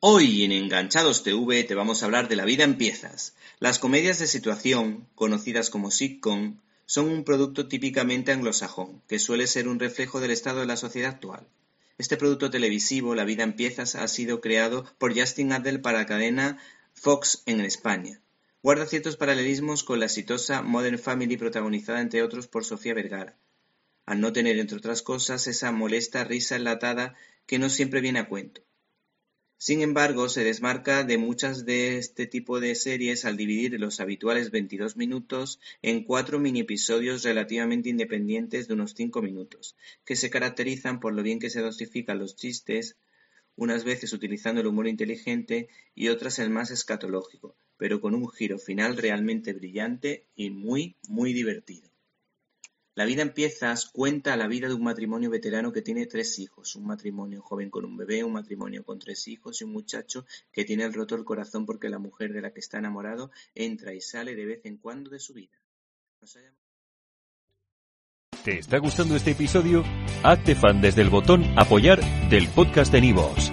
Hoy en Enganchados TV te vamos a hablar de La vida en piezas. Las comedias de situación, conocidas como sitcom, son un producto típicamente anglosajón, que suele ser un reflejo del estado de la sociedad actual. Este producto televisivo, La vida en piezas, ha sido creado por Justin Adel para la cadena Fox en España. Guarda ciertos paralelismos con la exitosa Modern Family protagonizada entre otros por Sofía Vergara, al no tener entre otras cosas esa molesta risa enlatada que no siempre viene a cuento. Sin embargo, se desmarca de muchas de este tipo de series al dividir los habituales 22 minutos en cuatro mini episodios relativamente independientes de unos 5 minutos, que se caracterizan por lo bien que se dosifican los chistes, unas veces utilizando el humor inteligente y otras el más escatológico, pero con un giro final realmente brillante y muy, muy divertido. La vida en piezas cuenta la vida de un matrimonio veterano que tiene tres hijos, un matrimonio joven con un bebé, un matrimonio con tres hijos y un muchacho que tiene el roto el corazón porque la mujer de la que está enamorado entra y sale de vez en cuando de su vida. ¿Te está gustando este episodio? Hazte fan desde el botón apoyar del podcast de Nivos.